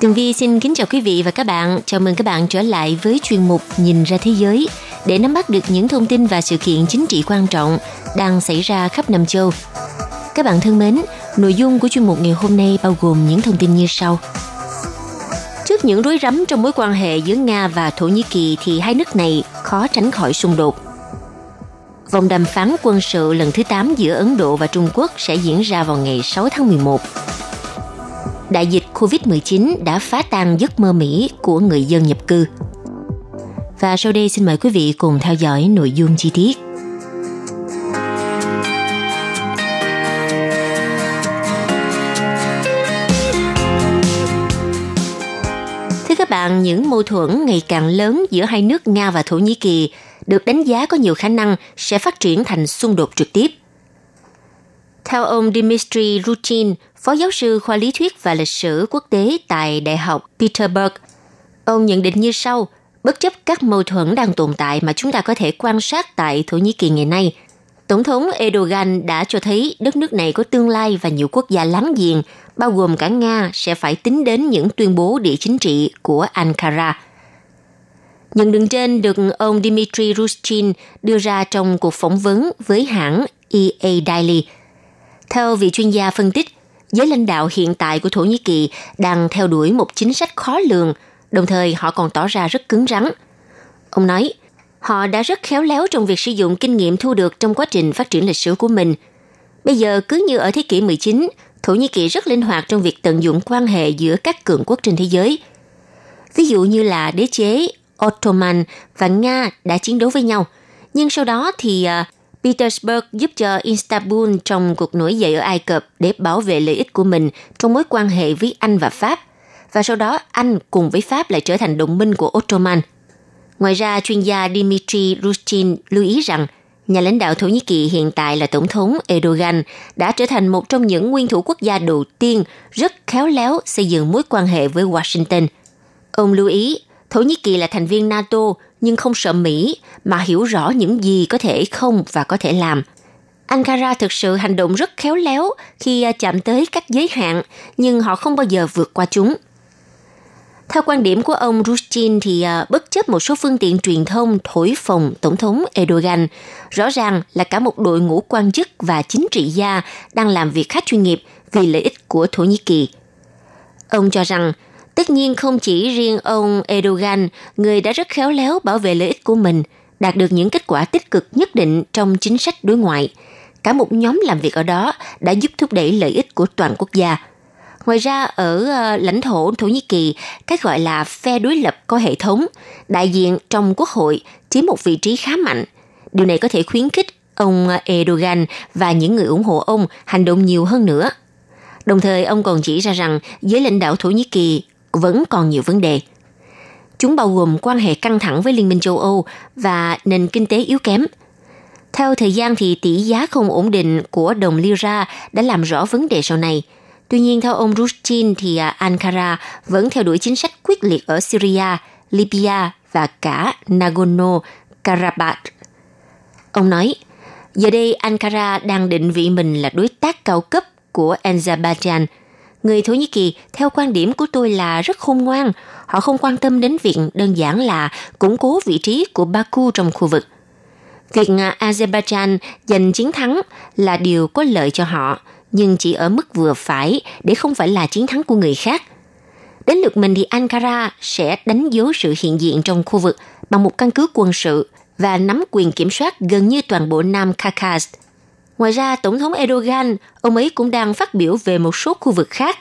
Tường Vi xin kính chào quý vị và các bạn. Chào mừng các bạn trở lại với chuyên mục Nhìn ra thế giới để nắm bắt được những thông tin và sự kiện chính trị quan trọng đang xảy ra khắp năm châu. Các bạn thân mến, nội dung của chuyên mục ngày hôm nay bao gồm những thông tin như sau. Trước những rối rắm trong mối quan hệ giữa Nga và Thổ Nhĩ Kỳ thì hai nước này khó tránh khỏi xung đột. Vòng đàm phán quân sự lần thứ 8 giữa Ấn Độ và Trung Quốc sẽ diễn ra vào ngày 6 tháng 11 đại dịch COVID-19 đã phá tan giấc mơ Mỹ của người dân nhập cư. Và sau đây xin mời quý vị cùng theo dõi nội dung chi tiết. Thưa các bạn, những mâu thuẫn ngày càng lớn giữa hai nước Nga và Thổ Nhĩ Kỳ được đánh giá có nhiều khả năng sẽ phát triển thành xung đột trực tiếp. Theo ông Dmitry Rutin, phó giáo sư khoa lý thuyết và lịch sử quốc tế tại Đại học Peterburg. Ông nhận định như sau, bất chấp các mâu thuẫn đang tồn tại mà chúng ta có thể quan sát tại Thổ Nhĩ Kỳ ngày nay, Tổng thống Erdogan đã cho thấy đất nước này có tương lai và nhiều quốc gia láng giềng, bao gồm cả Nga, sẽ phải tính đến những tuyên bố địa chính trị của Ankara. Nhận định trên được ông Dmitry Rustin đưa ra trong cuộc phỏng vấn với hãng EA Daily. Theo vị chuyên gia phân tích, giới lãnh đạo hiện tại của Thổ Nhĩ Kỳ đang theo đuổi một chính sách khó lường, đồng thời họ còn tỏ ra rất cứng rắn. Ông nói, họ đã rất khéo léo trong việc sử dụng kinh nghiệm thu được trong quá trình phát triển lịch sử của mình. Bây giờ cứ như ở thế kỷ 19, Thổ Nhĩ Kỳ rất linh hoạt trong việc tận dụng quan hệ giữa các cường quốc trên thế giới. Ví dụ như là đế chế Ottoman và Nga đã chiến đấu với nhau, nhưng sau đó thì uh, Petersburg giúp cho Istanbul trong cuộc nổi dậy ở Ai Cập để bảo vệ lợi ích của mình trong mối quan hệ với Anh và Pháp. Và sau đó Anh cùng với Pháp lại trở thành đồng minh của Ottoman. Ngoài ra, chuyên gia Dmitry Rustin lưu ý rằng nhà lãnh đạo Thổ Nhĩ Kỳ hiện tại là Tổng thống Erdogan đã trở thành một trong những nguyên thủ quốc gia đầu tiên rất khéo léo xây dựng mối quan hệ với Washington. Ông lưu ý, Thổ Nhĩ Kỳ là thành viên NATO nhưng không sợ Mỹ mà hiểu rõ những gì có thể không và có thể làm. Ankara thực sự hành động rất khéo léo khi à, chạm tới các giới hạn, nhưng họ không bao giờ vượt qua chúng. Theo quan điểm của ông Rustin thì à, bất chấp một số phương tiện truyền thông thổi phồng Tổng thống Erdogan, rõ ràng là cả một đội ngũ quan chức và chính trị gia đang làm việc khá chuyên nghiệp vì lợi ích của Thổ Nhĩ Kỳ. Ông cho rằng Tất nhiên không chỉ riêng ông Erdogan, người đã rất khéo léo bảo vệ lợi ích của mình, đạt được những kết quả tích cực nhất định trong chính sách đối ngoại. Cả một nhóm làm việc ở đó đã giúp thúc đẩy lợi ích của toàn quốc gia. Ngoài ra, ở ờ, lãnh thổ Thổ Nhĩ Kỳ, cái gọi là phe đối lập có hệ thống, đại diện trong quốc hội chiếm một vị trí khá mạnh. Điều này có thể khuyến khích ông Erdogan và những người ủng hộ ông hành động nhiều hơn nữa. Đồng thời, ông còn chỉ ra rằng giới lãnh đạo Thổ Nhĩ Kỳ vẫn còn nhiều vấn đề. Chúng bao gồm quan hệ căng thẳng với Liên minh châu Âu và nền kinh tế yếu kém. Theo thời gian thì tỷ giá không ổn định của đồng lira đã làm rõ vấn đề sau này. Tuy nhiên, theo ông Rustin thì à, Ankara vẫn theo đuổi chính sách quyết liệt ở Syria, Libya và cả Nagorno-Karabakh. Ông nói, giờ đây Ankara đang định vị mình là đối tác cao cấp của Azerbaijan – Người Thổ Nhĩ Kỳ, theo quan điểm của tôi là rất khôn ngoan. Họ không quan tâm đến việc đơn giản là củng cố vị trí của Baku trong khu vực. Việc à, Azerbaijan giành chiến thắng là điều có lợi cho họ, nhưng chỉ ở mức vừa phải để không phải là chiến thắng của người khác. Đến lượt mình thì Ankara sẽ đánh dấu sự hiện diện trong khu vực bằng một căn cứ quân sự và nắm quyền kiểm soát gần như toàn bộ Nam Caucasus Ngoài ra, Tổng thống Erdogan, ông ấy cũng đang phát biểu về một số khu vực khác.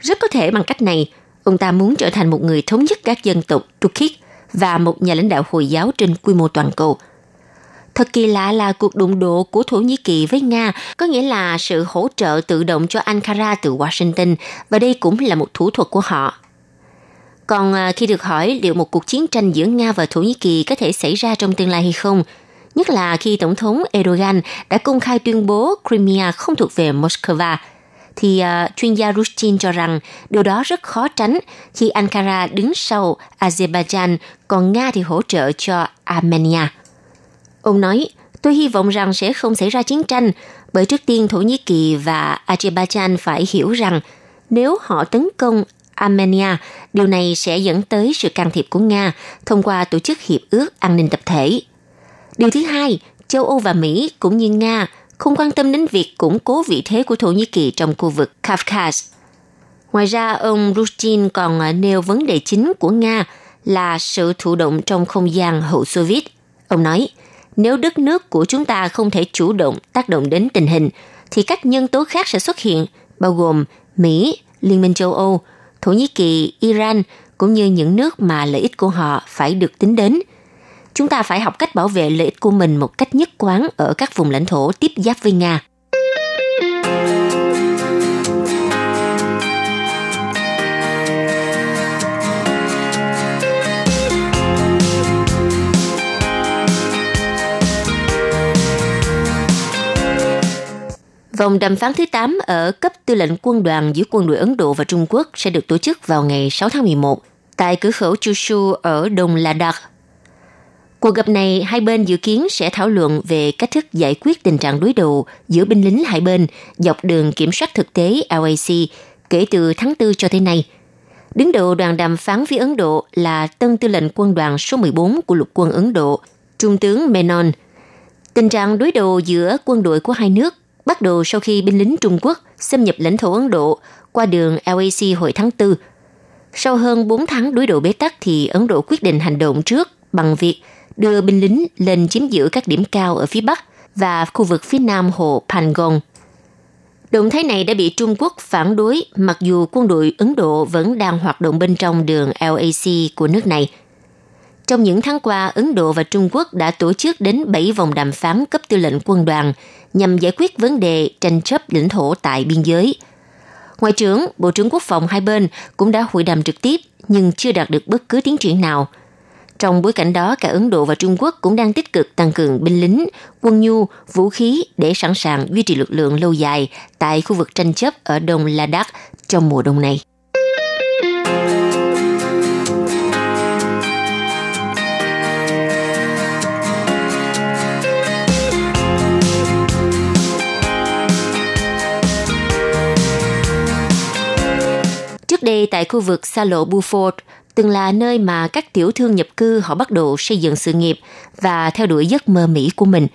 Rất có thể bằng cách này, ông ta muốn trở thành một người thống nhất các dân tộc Turkic và một nhà lãnh đạo Hồi giáo trên quy mô toàn cầu. Thật kỳ lạ là cuộc đụng độ của Thổ Nhĩ Kỳ với Nga có nghĩa là sự hỗ trợ tự động cho Ankara từ Washington và đây cũng là một thủ thuật của họ. Còn à, khi được hỏi liệu một cuộc chiến tranh giữa Nga và Thổ Nhĩ Kỳ có thể xảy ra trong tương lai hay không, nhất là khi Tổng thống Erdogan đã công khai tuyên bố Crimea không thuộc về Moscow, thì uh, chuyên gia Rustin cho rằng điều đó rất khó tránh khi Ankara đứng sau Azerbaijan, còn Nga thì hỗ trợ cho Armenia. Ông nói, tôi hy vọng rằng sẽ không xảy ra chiến tranh, bởi trước tiên Thổ Nhĩ Kỳ và Azerbaijan phải hiểu rằng nếu họ tấn công Armenia, điều này sẽ dẫn tới sự can thiệp của Nga thông qua tổ chức hiệp ước an ninh tập thể. Điều thứ hai, châu Âu và Mỹ cũng như Nga không quan tâm đến việc củng cố vị thế của Thổ Nhĩ Kỳ trong khu vực Kafkas. Ngoài ra, ông Rustin còn à, nêu vấn đề chính của Nga là sự thụ động trong không gian hậu Xô Viết. Ông nói, nếu đất nước của chúng ta không thể chủ động tác động đến tình hình, thì các nhân tố khác sẽ xuất hiện, bao gồm Mỹ, Liên minh châu Âu, Thổ Nhĩ Kỳ, Iran, cũng như những nước mà lợi ích của họ phải được tính đến. Chúng ta phải học cách bảo vệ lợi ích của mình một cách nhất quán ở các vùng lãnh thổ tiếp giáp với Nga. Vòng đàm phán thứ 8 ở cấp tư lệnh quân đoàn giữa quân đội Ấn Độ và Trung Quốc sẽ được tổ chức vào ngày 6 tháng 11 tại cửa khẩu Chushu ở Đông Ladakh. Cuộc gặp này, hai bên dự kiến sẽ thảo luận về cách thức giải quyết tình trạng đối đầu giữa binh lính hai bên dọc đường kiểm soát thực tế LAC kể từ tháng 4 cho tới nay. Đứng đầu đoàn đàm phán với Ấn Độ là tân tư lệnh quân đoàn số 14 của lục quân Ấn Độ, Trung tướng Menon. Tình trạng đối đầu giữa quân đội của hai nước bắt đầu sau khi binh lính Trung Quốc xâm nhập lãnh thổ Ấn Độ qua đường LAC hồi tháng 4. Sau hơn 4 tháng đối đầu bế tắc thì Ấn Độ quyết định hành động trước bằng việc đưa binh lính lên chiếm giữ các điểm cao ở phía Bắc và khu vực phía Nam hồ Pangong. Động thái này đã bị Trung Quốc phản đối mặc dù quân đội Ấn Độ vẫn đang hoạt động bên trong đường LAC của nước này – trong những tháng qua, Ấn Độ và Trung Quốc đã tổ chức đến 7 vòng đàm phán cấp tư lệnh quân đoàn nhằm giải quyết vấn đề tranh chấp lãnh thổ tại biên giới. Ngoại trưởng, Bộ trưởng Quốc phòng hai bên cũng đã hội đàm trực tiếp nhưng chưa đạt được bất cứ tiến triển nào. Trong bối cảnh đó, cả Ấn Độ và Trung Quốc cũng đang tích cực tăng cường binh lính, quân nhu, vũ khí để sẵn sàng duy trì lực lượng lâu dài tại khu vực tranh chấp ở Đông Ladakh trong mùa đông này. Trước đây tại khu vực xa lộ Buford, từng là nơi mà các tiểu thương nhập cư họ bắt đầu xây dựng sự nghiệp và theo đuổi giấc mơ Mỹ của mình.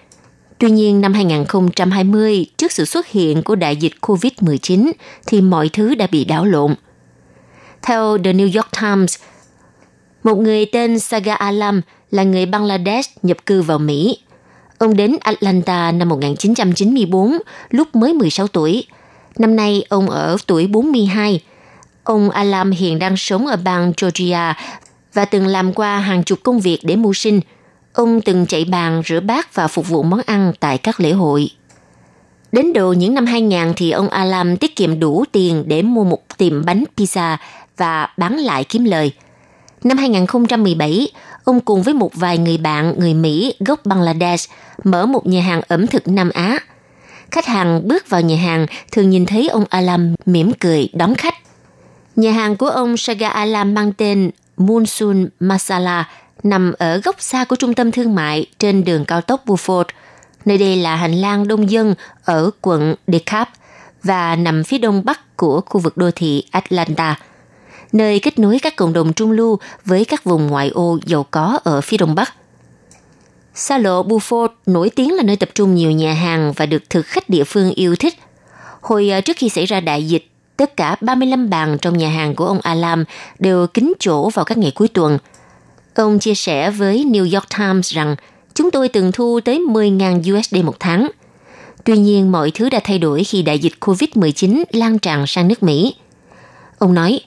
Tuy nhiên năm 2020, trước sự xuất hiện của đại dịch COVID-19 thì mọi thứ đã bị đảo lộn. Theo The New York Times, một người tên Saga Alam là người Bangladesh nhập cư vào Mỹ. Ông đến Atlanta năm 1994, lúc mới 16 tuổi. Năm nay ông ở tuổi 42 Ông Alam hiện đang sống ở bang Georgia và từng làm qua hàng chục công việc để mưu sinh. Ông từng chạy bàn, rửa bát và phục vụ món ăn tại các lễ hội. Đến đầu những năm 2000 thì ông Alam tiết kiệm đủ tiền để mua một tiệm bánh pizza và bán lại kiếm lời. Năm 2017, ông cùng với một vài người bạn người Mỹ gốc Bangladesh mở một nhà hàng ẩm thực Nam Á. Khách hàng bước vào nhà hàng thường nhìn thấy ông Alam mỉm cười đón khách. Nhà hàng của ông Saga Alam mang tên Monsoon Masala nằm ở góc xa của trung tâm thương mại trên đường cao tốc Buford. Nơi đây là hành lang đông dân ở quận DeKalb và nằm phía đông bắc của khu vực đô thị Atlanta, nơi kết nối các cộng đồng trung lưu với các vùng ngoại ô giàu có ở phía đông bắc. Xa lộ Buford nổi tiếng là nơi tập trung nhiều nhà hàng và được thực khách địa phương yêu thích. Hồi ờ, trước khi xảy ra đại dịch, tất cả 35 bàn trong nhà hàng của ông Alam đều kín chỗ vào các ngày cuối tuần. Ông chia sẻ với New York Times rằng chúng tôi từng thu tới 10.000 USD một tháng. Tuy nhiên, mọi thứ đã thay đổi khi đại dịch COVID-19 lan tràn sang nước Mỹ. Ông nói,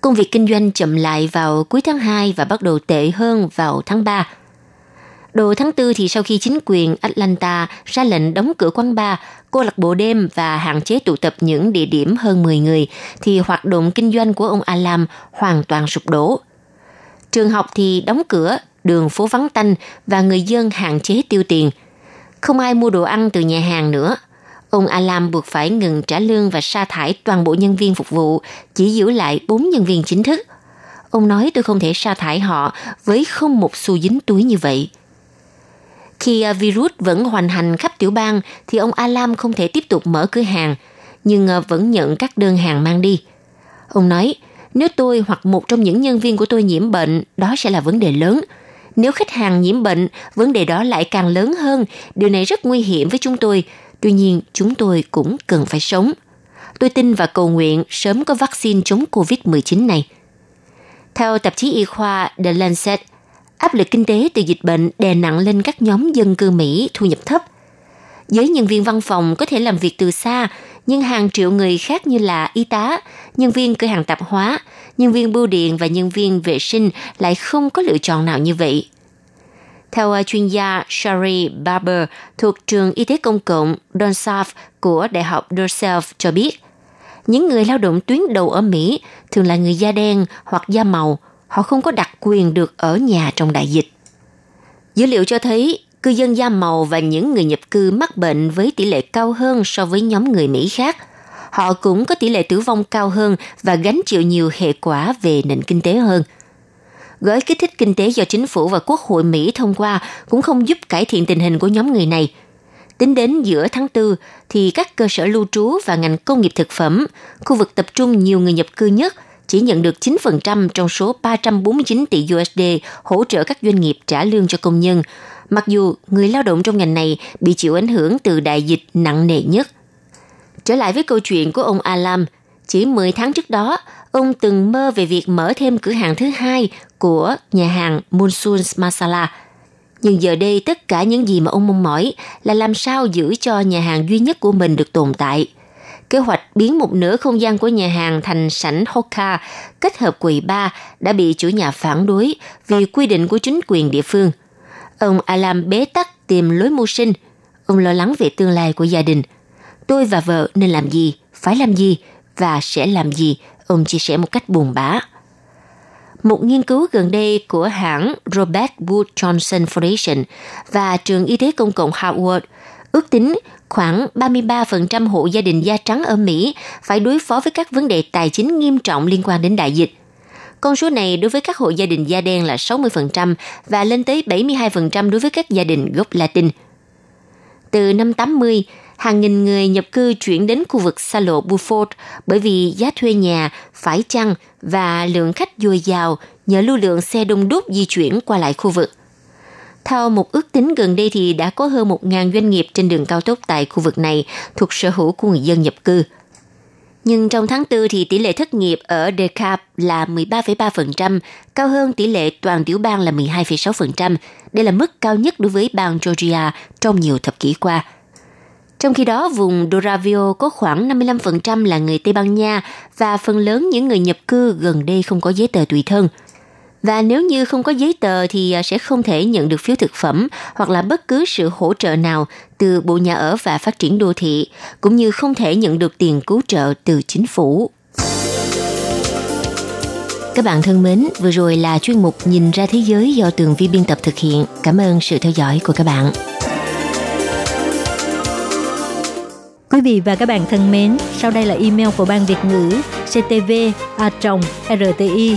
công việc kinh doanh chậm lại vào cuối tháng 2 và bắt đầu tệ hơn vào tháng 3. Đầu tháng 4 thì sau khi chính quyền Atlanta ra lệnh đóng cửa quán bar, cô lạc bộ đêm và hạn chế tụ tập những địa điểm hơn 10 người, thì hoạt động kinh doanh của ông Alam hoàn toàn sụp đổ. Trường học thì đóng cửa, đường phố vắng tanh và người dân hạn chế tiêu tiền. Không ai mua đồ ăn từ nhà hàng nữa. Ông Alam buộc phải ngừng trả lương và sa thải toàn bộ nhân viên phục vụ, chỉ giữ lại 4 nhân viên chính thức. Ông nói tôi không thể sa thải họ với không một xu dính túi như vậy. Khi à, virus vẫn hoành hành khắp tiểu bang thì ông Alam không thể tiếp tục mở cửa hàng, nhưng à, vẫn nhận các đơn hàng mang đi. Ông nói, nếu tôi hoặc một trong những nhân viên của tôi nhiễm bệnh, đó sẽ là vấn đề lớn. Nếu khách hàng nhiễm bệnh, vấn đề đó lại càng lớn hơn. Điều này rất nguy hiểm với chúng tôi. Tuy nhiên, chúng tôi cũng cần phải sống. Tôi tin và cầu nguyện sớm có vaccine chống COVID-19 này. Theo tạp chí y khoa The Lancet, áp lực kinh tế từ dịch bệnh đè nặng lên các nhóm dân cư Mỹ thu nhập thấp. Giới nhân viên văn phòng có thể làm việc từ xa, nhưng hàng triệu người khác như là y tá, nhân viên cửa hàng tạp hóa, nhân viên bưu điện và nhân viên vệ sinh lại không có lựa chọn nào như vậy. Theo à, chuyên gia Shari Barber thuộc trường y tế công cộng Donsaf của Đại học Dorself cho biết, những người lao động tuyến đầu ở Mỹ thường là người da đen hoặc da màu – họ không có đặc quyền được ở nhà trong đại dịch. Dữ liệu cho thấy cư dân da màu và những người nhập cư mắc bệnh với tỷ lệ cao hơn so với nhóm người Mỹ khác. Họ cũng có tỷ lệ tử vong cao hơn và gánh chịu nhiều hệ quả về nền kinh tế hơn. Gói kích thích kinh tế do chính phủ và quốc hội Mỹ thông qua cũng không giúp cải thiện tình hình của nhóm người này. Tính đến giữa tháng 4, thì các cơ sở lưu trú và ngành công nghiệp thực phẩm, khu vực tập trung nhiều người nhập cư nhất – chỉ nhận được 9% trong số 349 tỷ USD hỗ trợ các doanh nghiệp trả lương cho công nhân, mặc dù người lao động trong ngành này bị chịu ảnh hưởng từ đại dịch nặng nề nhất. Trở lại với câu chuyện của ông Alam, chỉ 10 tháng trước đó, ông từng mơ về việc mở thêm cửa hàng thứ hai của nhà hàng Monsoon Masala. Nhưng giờ đây tất cả những gì mà ông mong mỏi là làm sao giữ cho nhà hàng duy nhất của mình được tồn tại – Kế hoạch biến một nửa không gian của nhà hàng thành sảnh Hoka kết hợp quầy bar đã bị chủ nhà phản đối vì quy định của chính quyền địa phương. Ông Alam bế tắc tìm lối mưu sinh. Ông lo lắng về tương lai của gia đình. Tôi và vợ nên làm gì, phải làm gì và sẽ làm gì, ông chia sẻ một cách buồn bã. Một nghiên cứu gần đây của hãng Robert Wood Johnson Foundation và trường y tế công cộng Harvard ước tính khoảng 33% hộ gia đình da trắng ở Mỹ phải đối phó với các vấn đề tài chính nghiêm trọng liên quan đến đại dịch. Con số này đối với các hộ gia đình da đen là 60% và lên tới 72% đối với các gia đình gốc Latin. Từ năm 80, hàng nghìn người nhập cư chuyển đến khu vực xa lộ Buford bởi vì giá thuê nhà phải chăng và lượng khách dồi dào nhờ lưu lượng xe đông đúc di chuyển qua lại khu vực. Theo một ước tính gần đây thì đã có hơn 1.000 doanh nghiệp trên đường cao tốc tại khu vực này thuộc sở hữu của người dân nhập cư. Nhưng trong tháng 4 thì tỷ lệ thất nghiệp ở DeKalb là 13,3%, cao hơn tỷ lệ toàn tiểu bang là 12,6%. Đây là mức cao nhất đối với bang Georgia trong nhiều thập kỷ qua. Trong khi đó, vùng Doravio có khoảng 55% là người Tây Ban Nha và phần lớn những người nhập cư gần đây không có giấy tờ tùy thân – và nếu như không có giấy tờ thì à, sẽ không thể nhận được phiếu thực phẩm hoặc là bất cứ sự hỗ trợ nào từ Bộ Nhà ở và Phát triển Đô thị, cũng như không thể nhận được tiền cứu trợ từ chính phủ. Các bạn thân mến, vừa rồi là chuyên mục Nhìn ra thế giới do Tường Vi biên tập thực hiện. Cảm ơn sự theo dõi của các bạn. Quý vị và các bạn thân mến, sau đây là email của Ban Việt ngữ ctv a rti